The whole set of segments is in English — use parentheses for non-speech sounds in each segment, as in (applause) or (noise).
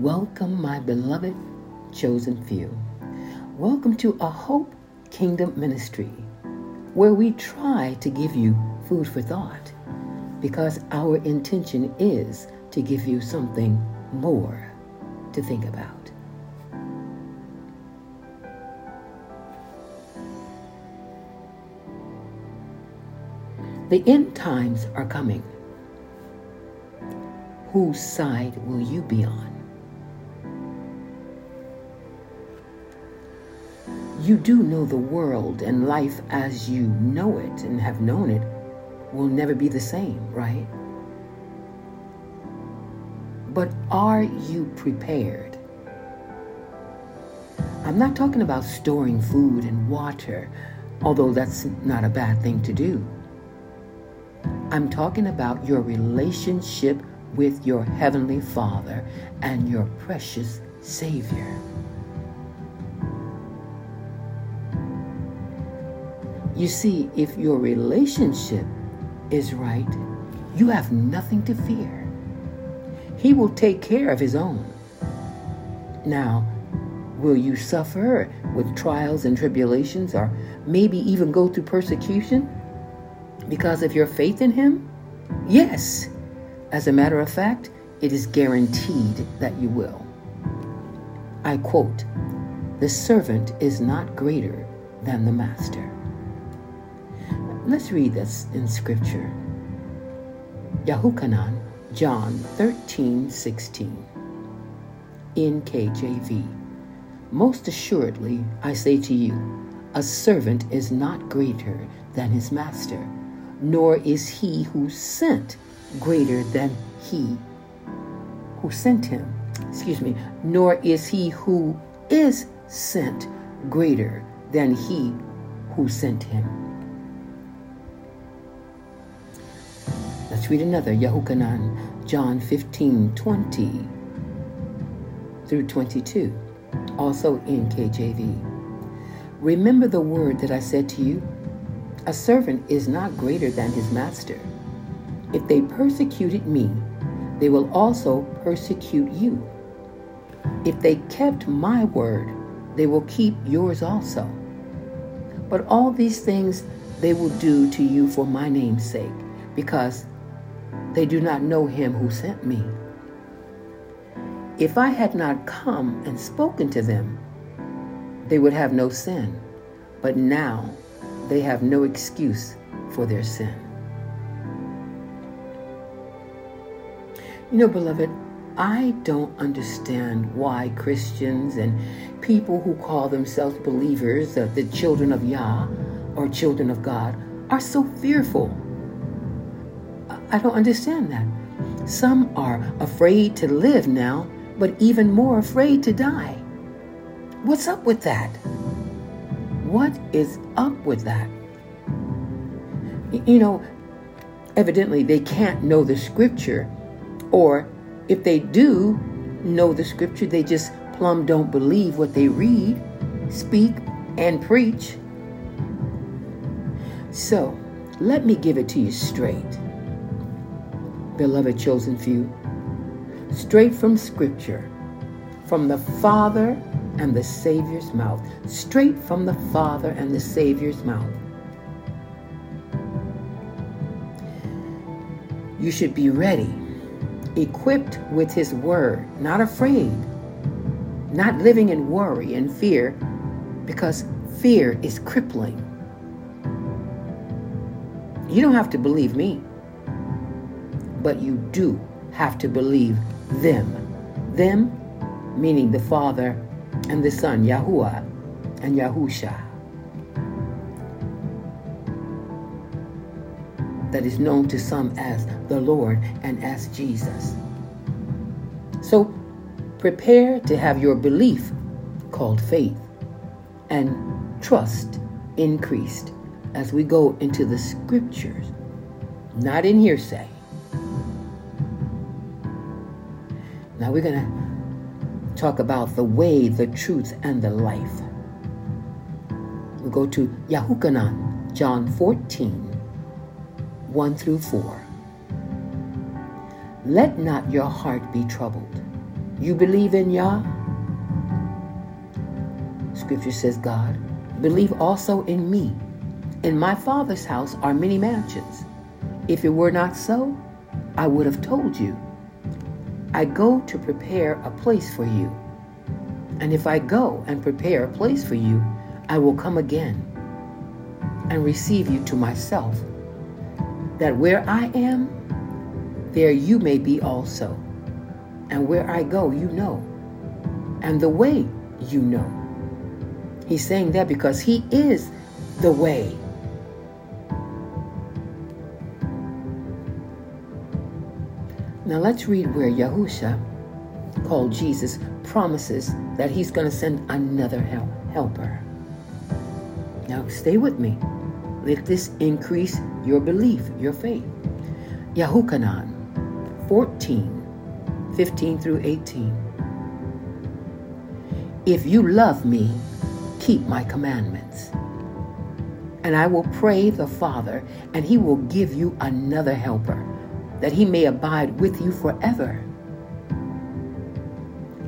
Welcome, my beloved chosen few. Welcome to a Hope Kingdom Ministry, where we try to give you food for thought because our intention is to give you something more to think about. The end times are coming. Whose side will you be on? You do know the world and life as you know it and have known it will never be the same, right? But are you prepared? I'm not talking about storing food and water, although that's not a bad thing to do. I'm talking about your relationship with your Heavenly Father and your precious Savior. You see, if your relationship is right, you have nothing to fear. He will take care of His own. Now, will you suffer with trials and tribulations or maybe even go through persecution? because of your faith in Him? Yes. As a matter of fact, it is guaranteed that you will. I quote, The servant is not greater than the master. Let's read this in Scripture. Yahukanan, John 13, 16. In KJV. Most assuredly, I say to you, a servant is not greater than his master nor is he who sent greater than he who sent him. Excuse me, nor is he who is sent greater than he who sent him. Let's read another Yahukanan, John 15 20 through 22, also in KJV. Remember the word that I said to you a servant is not greater than his master. If they persecuted me, they will also persecute you. If they kept my word, they will keep yours also. But all these things they will do to you for my name's sake, because they do not know him who sent me. If I had not come and spoken to them, they would have no sin. But now they have no excuse for their sin. You know, beloved, I don't understand why Christians and people who call themselves believers, uh, the children of Yah or children of God, are so fearful. I don't understand that. Some are afraid to live now, but even more afraid to die. What's up with that? What is up with that? You know, evidently they can't know the scripture, or if they do know the scripture, they just plumb don't believe what they read, speak, and preach. So, let me give it to you straight. Beloved chosen few, straight from scripture, from the Father and the Savior's mouth, straight from the Father and the Savior's mouth. You should be ready, equipped with His Word, not afraid, not living in worry and fear, because fear is crippling. You don't have to believe me, but you do have to believe them. Them, meaning the Father and the Son, Yahuwah and Yahusha. That is known to some as the Lord and as Jesus. So prepare to have your belief, called faith, and trust increased as we go into the scriptures, not in hearsay. Now we're going to talk about the way, the truth, and the life. We go to Yahukanan, John 14, 1 through 4. Let not your heart be troubled. You believe in Yah? Scripture says, God, believe also in me. In my Father's house are many mansions. If it were not so, I would have told you. I go to prepare a place for you. And if I go and prepare a place for you, I will come again and receive you to myself, that where I am, there you may be also. And where I go, you know. And the way, you know. He's saying that because He is the way. Now let's read where Yahusha, called Jesus, promises that He's going to send another helper. Now stay with me. Let this increase your belief, your faith. Yahukanan 14, 15 through 18. If you love me, keep my commandments. And I will pray the Father, and he will give you another helper, that he may abide with you forever.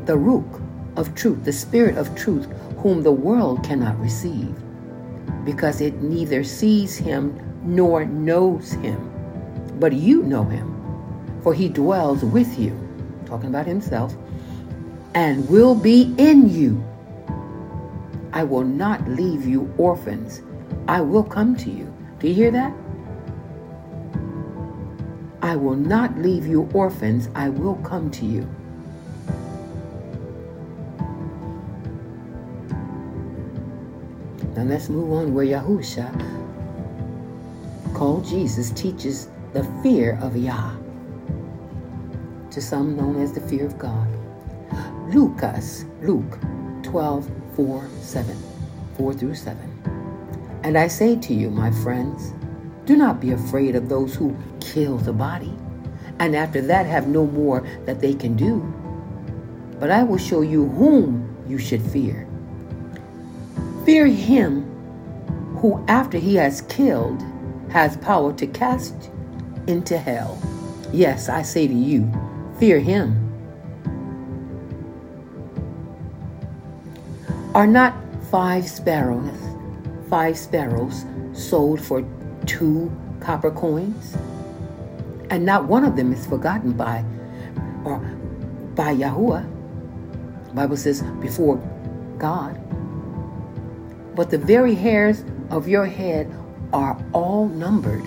The Ruach of truth, the Spirit of truth, whom the world cannot receive, because it neither sees him nor knows him. But you know him, for he dwells with you, talking about himself, and will be in you. I will not leave you orphans. I will come to you. Do you hear that? I will not leave you orphans. I will come to you. Now let's move on where Yahusha, called Jesus, teaches the fear of Yah to some known as the fear of God. Lucas, Luke 12, 4, 7, 4 through 7. And I say to you, my friends, do not be afraid of those who kill the body, and after that have no more that they can do. But I will show you whom you should fear. Fear him who, after he has killed, has power to cast into hell. Yes, I say to you, fear him. Are not five sparrows, five sparrows sold for two copper coins? And not one of them is forgotten by or by Yahuwah. The Bible says before God. But the very hairs of your head are all numbered.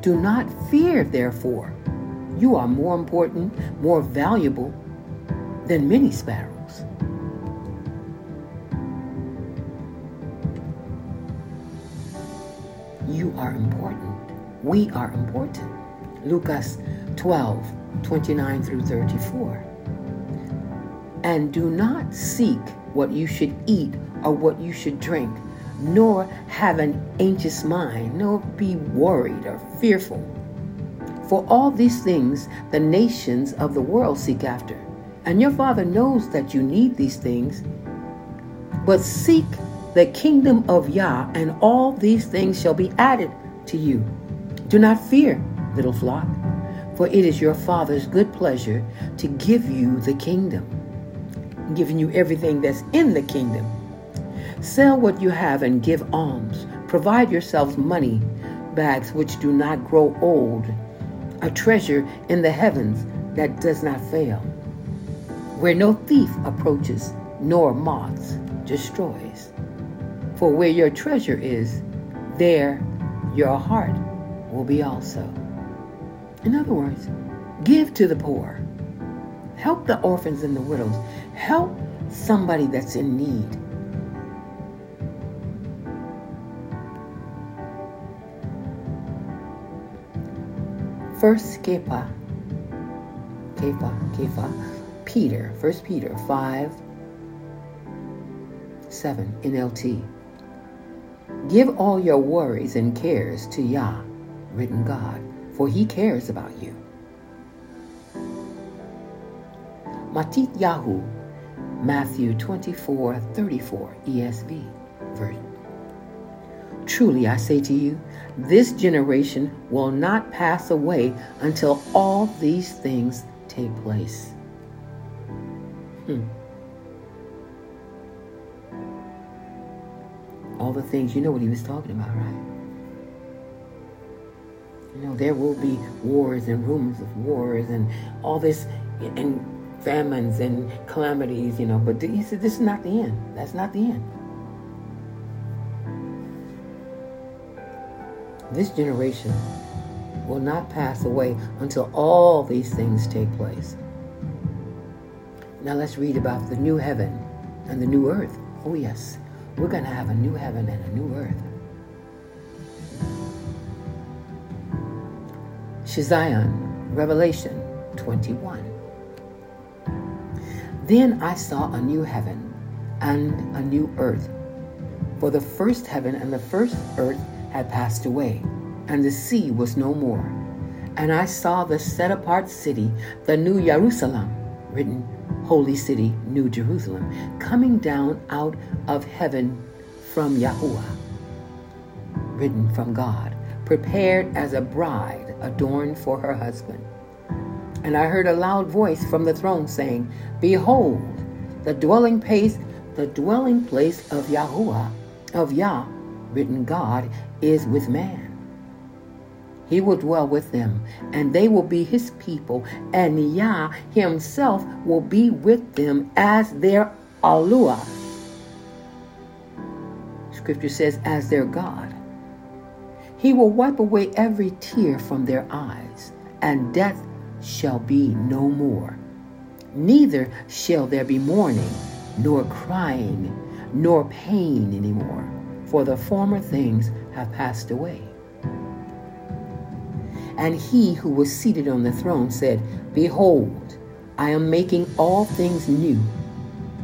Do not fear, therefore you are more important, more valuable than many sparrows. You are important. We are important. Lucas 12, 29 through 34. And do not seek what you should eat or what you should drink, nor have an anxious mind, nor be worried or fearful. For all these things the nations of the world seek after. And your Father knows that you need these things. But seek the kingdom of Yah, and all these things shall be added to you. Do not fear, little flock, for it is your Father's good pleasure to give you the kingdom, giving you everything that's in the kingdom. Sell what you have and give alms. Provide yourselves money bags which do not grow old a treasure in the heavens that does not fail, where no thief approaches nor moths destroys. For where your treasure is, there your heart will be also. In other words, give to the poor, help the orphans and the widows, help somebody that's in need. First Kepa, Kepa, Kefa, Peter, First Peter 5, 7, NLT. Give all your worries and cares to Yah, written God, for he cares about you. Matit Yahu, Matthew 24, 34, ESV version. Truly I say to you, this generation will not pass away until all these things take place. Hmm. All the things, you know what he was talking about, right? You know, there will be wars and rumors of wars and all this, and famines and calamities, you know. But he said, this is not the end. That's not the end. This generation will not pass away until all these things take place. Now let's read about the new heaven and the new earth. Oh, yes, we're going to have a new heaven and a new earth. Shizion, Revelation 21. Then I saw a new heaven and a new earth. For the first heaven and the first earth had passed away, and the sea was no more. And I saw the set apart city, the new Jerusalem, written Holy City, New Jerusalem, coming down out of heaven from Yahuwah, written from God, prepared as a bride adorned for her husband. And I heard a loud voice from the throne saying, Behold, the dwelling place, the dwelling place of Yahuwah, of Yah, written God, is with man. He will dwell with them, and they will be his people, and Yah himself will be with them as their Alua. Scripture says, as their God. He will wipe away every tear from their eyes, and death shall be no more. Neither shall there be mourning, nor crying, nor pain anymore, for the former things have passed away. And he who was seated on the throne said, Behold, I am making all things new.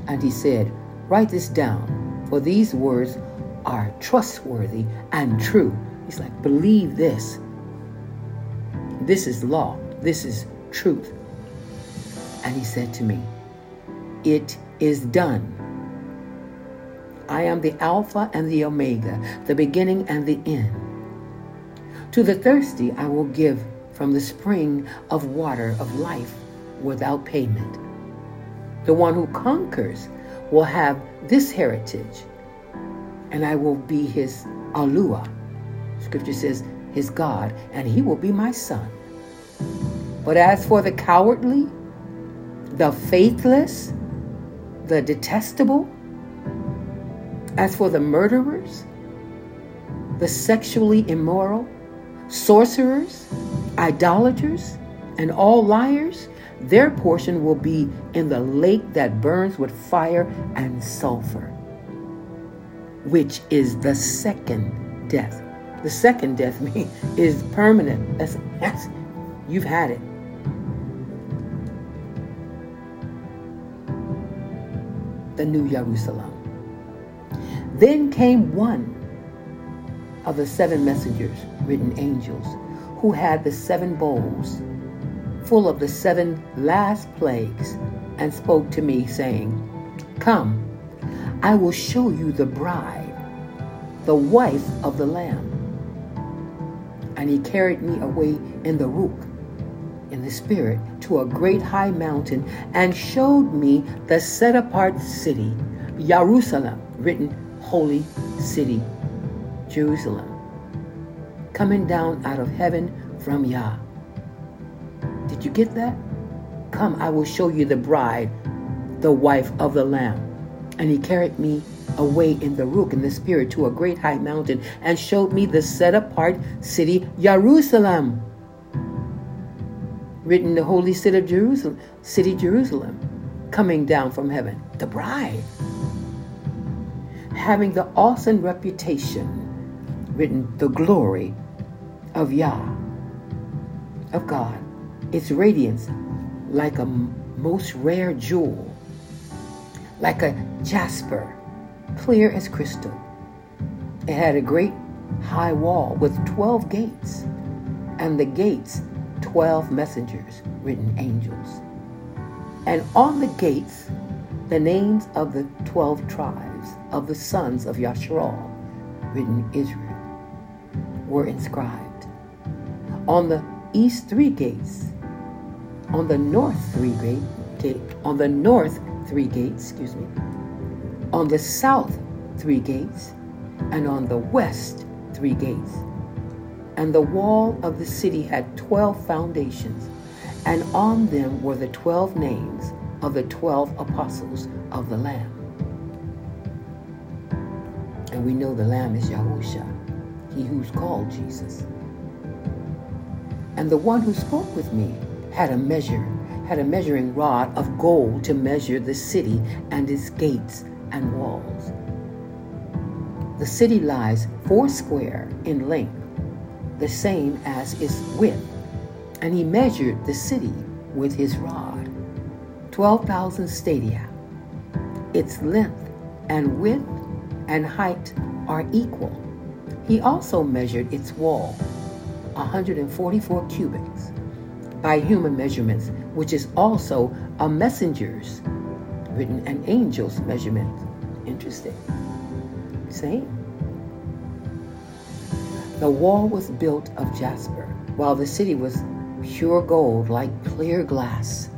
And he said, Write this down, for these words are trustworthy and true. He's like, Believe this. This is law. This is truth. And he said to me, It is done. I am the Alpha and the Omega, the beginning and the end. To the thirsty I will give from the spring of water of life without payment. The one who conquers will have this heritage, and I will be his Alua. Scripture says, his God, and he will be my son. But as for the cowardly, the faithless, the detestable, as for the murderers, the sexually immoral, sorcerers, idolaters, and all liars, their portion will be in the lake that burns with fire and sulfur, which is the second death. The second death (laughs) me is permanent. That's, that's you've had it. the New Jerusalem. Then came one of the seven messengers, written angels, who had the seven bowls full of the seven last plagues, and spoke to me, saying, Come, I will show you the bride, the wife of the Lamb. And he carried me away in the Ruach in the Spirit to a great high mountain and showed me the set apart city, Jerusalem, written Holy City, Jerusalem, coming down out of heaven from Yah. Did you get that? Come, I will show you the bride, the wife of the Lamb. And he carried me away in the Ruach in the Spirit to a great high mountain and showed me the set apart city, Jerusalem. Written the holy city of Jerusalem, city Jerusalem, coming down from heaven, the bride, having the awesome reputation, written the glory of Yah, of God, its radiance like a most rare jewel, like a jasper, clear as crystal. It had a great high wall with 12 gates, and the gates 12 messengers, written angels. And on the gates, the names of the 12 tribes of the sons of Yasharal, written Israel, were inscribed. On the east three gates, on the north three gate, gate on the north three gates, excuse me. On the south, three gates, and on the west, three gates. And the wall of the city had twelve foundations, and on them were the twelve names of the twelve apostles of the Lamb. And we know the Lamb is Yahusha, he who's called Jesus. And the one who spoke with me had a measure, had a measuring rod of gold to measure the city and its gates and walls. The city lies four square in length, the same as its width, and he measured the city with his rod, 12,000 stadia. Its length and width and height are equal. He also measured its wall, 144 cubits, by human measurements, which is also a messenger's written an angel's measurement. Interesting. See? The wall was built of jasper, while the city was pure gold like clear glass.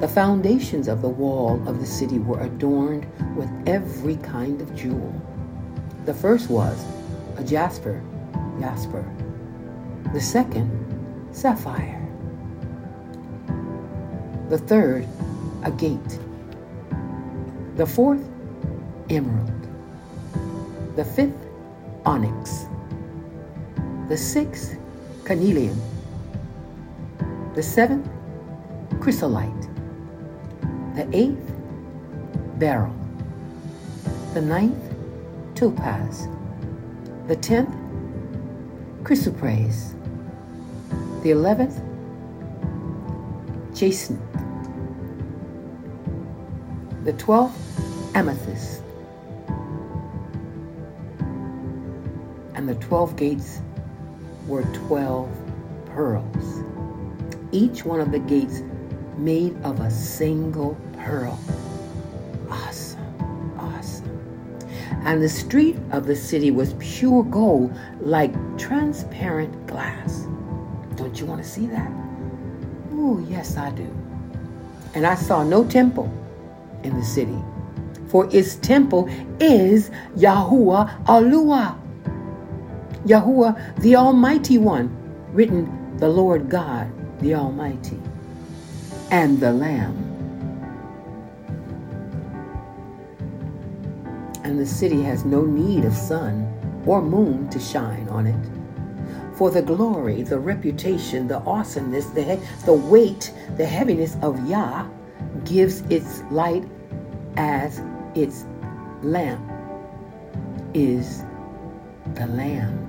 The foundations of the wall of the city were adorned with every kind of jewel. The first was a jasper, jasper. The second, sapphire. The third, agate. The fourth, emerald. The fifth, onyx. The sixth, carnelian. The seventh, chrysolite. The eighth, beryl. The ninth, topaz. The tenth, chrysoprase. The eleventh, jacinth. The twelfth, amethyst. And the twelve gates were twelve pearls. Each one of the gates made of a single pearl. Awesome, awesome. And the street of the city was pure gold, like transparent glass. Don't you want to see that? Oh, yes, I do. And I saw no temple in the city, for its temple is Yahuwah Alua. Yahuwah, the Almighty One, written the Lord God, the Almighty, and the Lamb. And the city has no need of sun or moon to shine on it. For the glory, the reputation, the awesomeness, the, the weight, the heaviness of Yah gives its light as its lamp is the Lamb.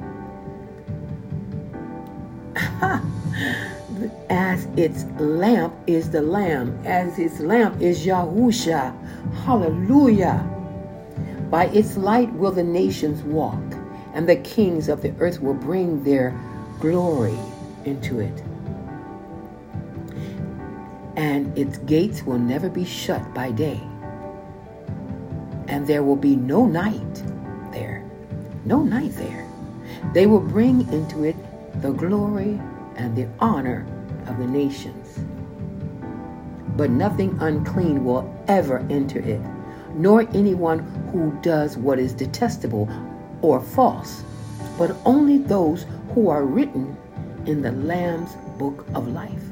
(laughs) as its lamp is the Lamb, as its lamp is Yahusha. Hallelujah. By its light will the nations walk, and the kings of the earth will bring their glory into it. And its gates will never be shut by day, and there will be no night there. No night there. They will bring into it the glory and the honor of the nations. But nothing unclean will ever enter it, nor anyone who does what is detestable or false, but only those who are written in the Lamb's book of life.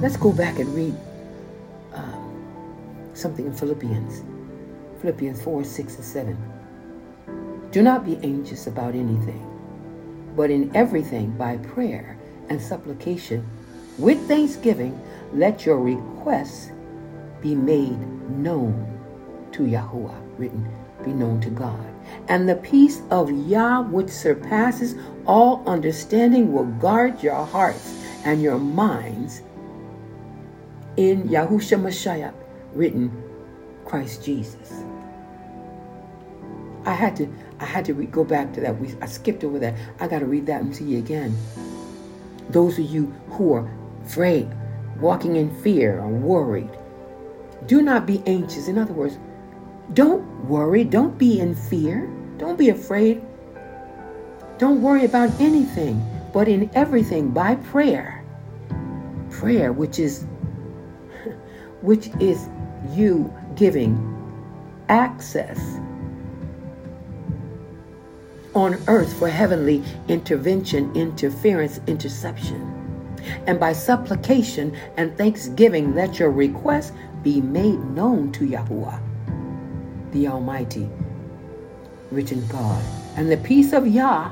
Let's go back and read uh, something in Philippians. Philippians 4 6 and 7. Do not be anxious about anything, but in everything by prayer and supplication, with thanksgiving, let your requests be made known to Yahuwah, written, be known to God. And the peace of Yah, which surpasses all understanding, will guard your hearts and your minds in Yahusha Mashiach, written, Christ Jesus. I had to I had to re- go back to that. We, I skipped over that. I got to read that and see you again. Those of you who are afraid, walking in fear or worried, do not be anxious. In other words, don't worry. Don't be in fear. Don't be afraid. Don't worry about anything, but in everything by prayer. Prayer, which is which is you giving access on earth for heavenly intervention, interference, interception. And by supplication and thanksgiving, let your request be made known to Yahuwah, the Almighty, written God. And the peace of Yah,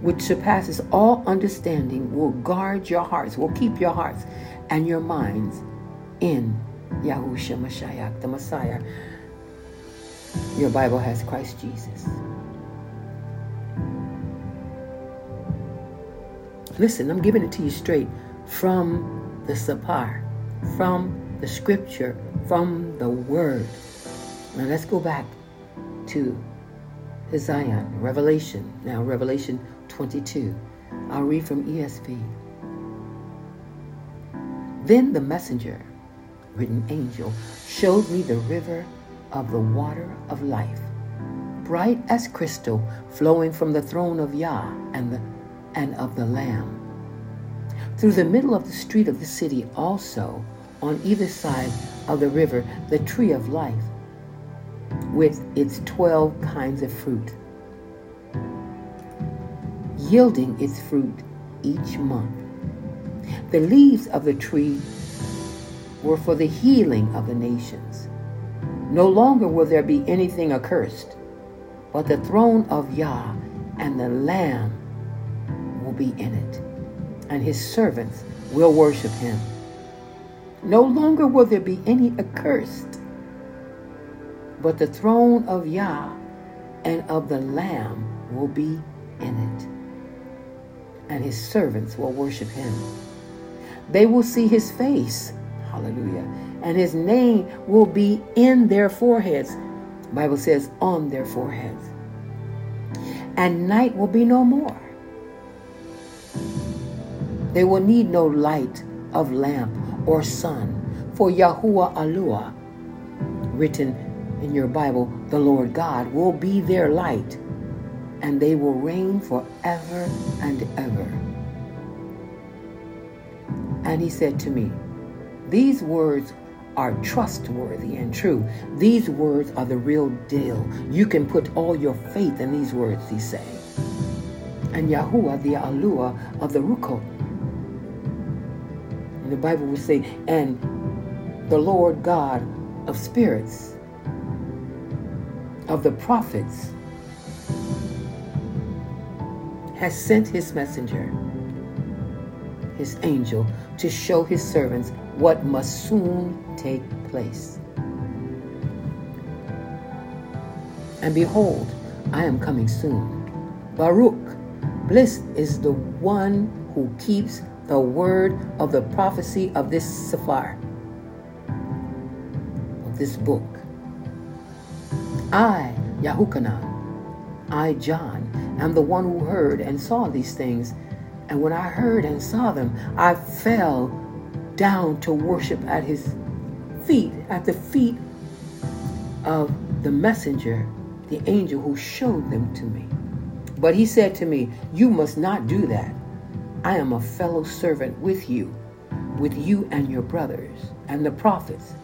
which surpasses all understanding, will guard your hearts, will keep your hearts and your minds in Yahushua Mashiach, the Messiah. Your Bible has Christ Jesus. Listen, I'm giving it to you straight from the Sapar, from the scripture, from the word. Now let's go back to Zion, Revelation. Now, Revelation 22. I'll read from ESV. Then the messenger, written angel, showed me the river of the water of life, bright as crystal, flowing from the throne of Yah and the and of the Lamb. Through the middle of the street of the city, also, on either side of the river, the tree of life, with its twelve kinds of fruit, yielding its fruit each month. The leaves of the tree were for the healing of the nations. No longer will there be anything accursed, but the throne of Yah and the Lamb will be in it, and his servants will worship him. No longer will there be any accursed, but the throne of Yah and of the Lamb will be in it, and his servants will worship him. They will see his face, hallelujah, and his name will be in their foreheads. Bible says on their foreheads. And night will be no more. They will need no light of lamp or sun, for Yahuwah Alua, written in your Bible, the Lord God, will be their light, and they will reign forever and ever. And he said to me, These words are trustworthy and true. These words are the real deal. You can put all your faith in these words, he said. And Yahuwah, the Alua of the Ruko, the Bible will say, and the Lord God of spirits, of the prophets, has sent his messenger, his angel, to show his servants what must soon take place. And behold, I am coming soon. Baruch, blessed is the one who keeps the word of the prophecy of this Sephar, of this book. I, Yahukanan, I, John, am the one who heard and saw these things. And when I heard and saw them, I fell down to worship at his feet, at the feet of the messenger, the angel who showed them to me. But he said to me, You must not do that. I am a fellow servant with you, with you and your brothers, and the prophets,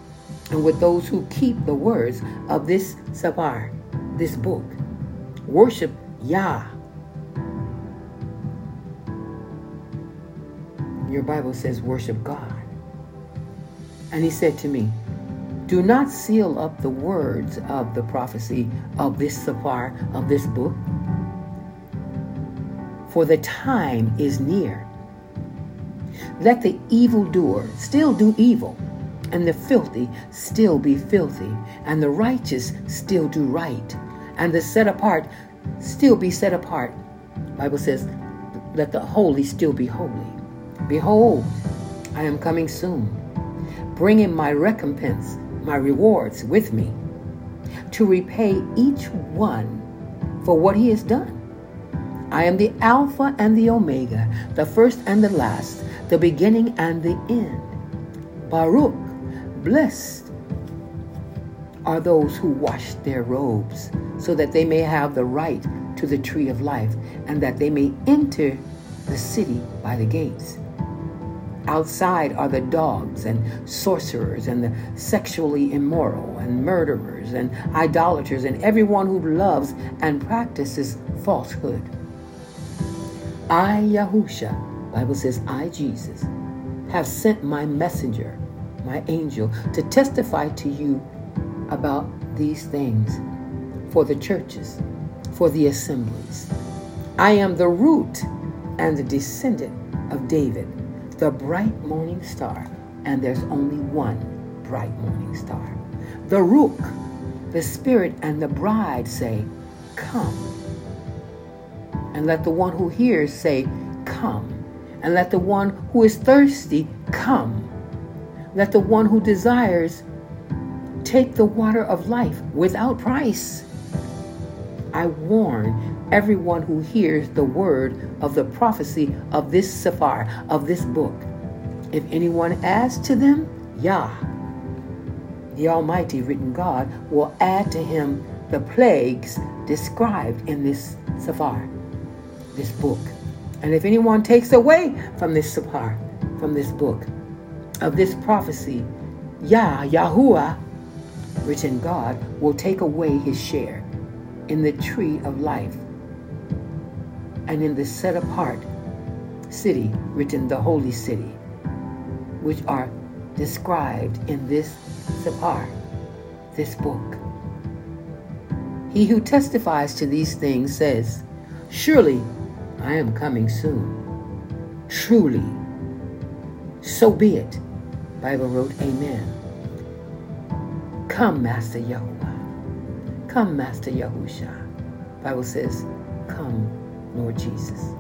and with those who keep the words of this Sabar, this book. Worship Yah. Your Bible says, worship God. And he said to me, Do not seal up the words of the prophecy of this Safar, of this book, for the time is near. Let the evildoer still do evil, and the filthy still be filthy, and the righteous still do right, and the set apart still be set apart. Bible says, let the holy still be holy. Behold, I am coming soon, bringing my recompense, my rewards with me, to repay each one for what he has done. I am the Alpha and the Omega, the first and the last, the beginning and the end. Baruch, blessed are those who wash their robes, so that they may have the right to the tree of life, and that they may enter the city by the gates. Outside are the dogs and sorcerers and the sexually immoral and murderers and idolaters and everyone who loves and practices falsehood. I, Yahusha, Bible says, I, Jesus, have sent my messenger, my angel, to testify to you about these things for the churches, for the assemblies. I am the root and the descendant of David the bright morning star, and there's only one bright morning star. The Ruach, the Spirit, and the bride say, Come. And let the one who hears say, Come. And let the one who is thirsty come. Let the one who desires take the water of life without price. I warn everyone who hears the word of the prophecy of this Sephar, of this book. If anyone adds to them, Yah, the Almighty written God, will add to him the plagues described in this Sephar, this book. And if anyone takes away from this Sephar, from this book, of this prophecy, Yah, Yahuwah, written God, will take away his share in the tree of life and in the set apart city written the holy city, which are described in this Sephar, this book. He who testifies to these things says, Surely I am coming soon. Truly, so be it. Bible wrote, Amen. Come, Master Yahuwah. Come, Master Yahusha. Bible says, Come, Lord Jesus.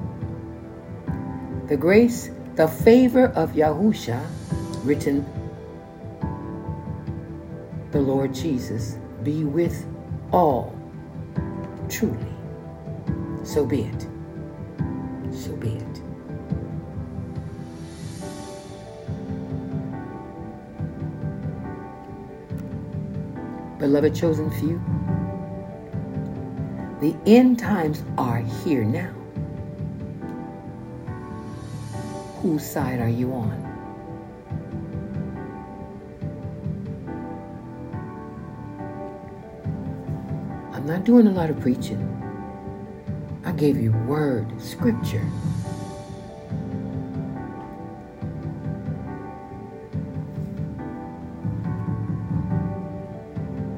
The grace, the favor of Yahusha, written the Lord Jesus, be with all truly. So be it. So be it. Beloved chosen few, the end times are here now. Whose side are you on? I'm not doing a lot of preaching. I gave you word, scripture.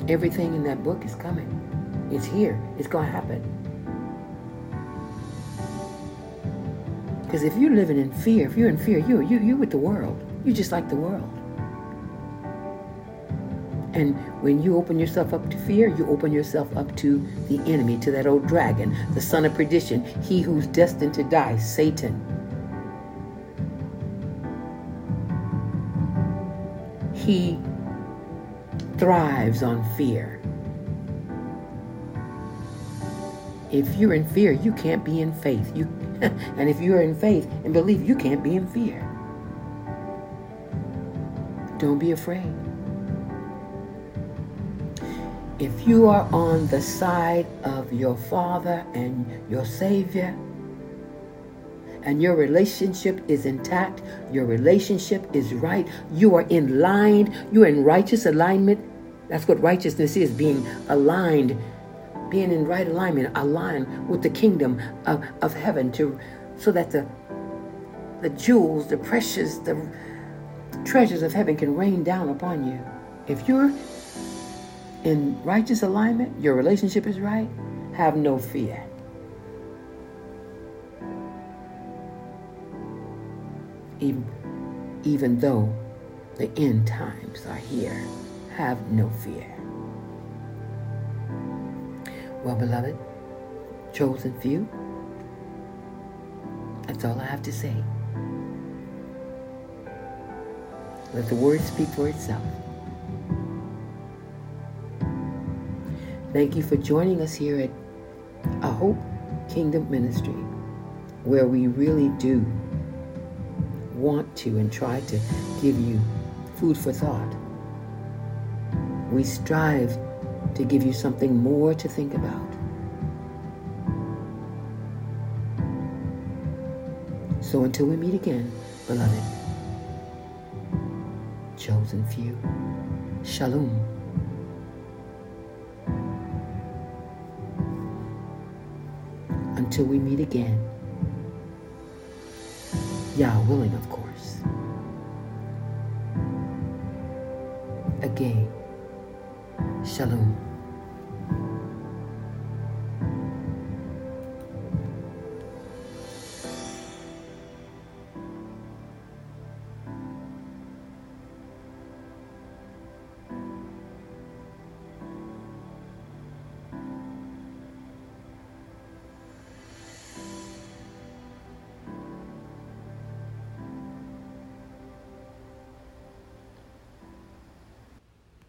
Everything in that book is coming. It's here. It's going to happen. Because if you're living in fear, if you're in fear, you you you with the world. You're just like the world. And when you open yourself up to fear, you open yourself up to the enemy, to that old dragon, the son of perdition, he who's destined to die, Satan. He thrives on fear. If you're in fear, you can't be in faith. You (laughs) and if you're in faith and believe, you can't be in fear. Don't be afraid. If you are on the side of your Father and your Savior, and your relationship is intact, your relationship is right, you are in line, you're in righteous alignment. That's what righteousness is being aligned being in right alignment, aligned with the kingdom of, of heaven to so that the the jewels, the precious, the treasures of heaven can rain down upon you. If you're in righteous alignment, your relationship is right, have no fear. Even, even though the end times are here, have no fear. Well, beloved, chosen few, that's all I have to say. Let the word speak for itself. Thank you for joining us here at A Hope Kingdom Ministry, where we really do want to and try to give you food for thought. We strive to give you something more to think about. So until we meet again, beloved, chosen few, shalom. Until we meet again, Yah willing, of course. Again. 下路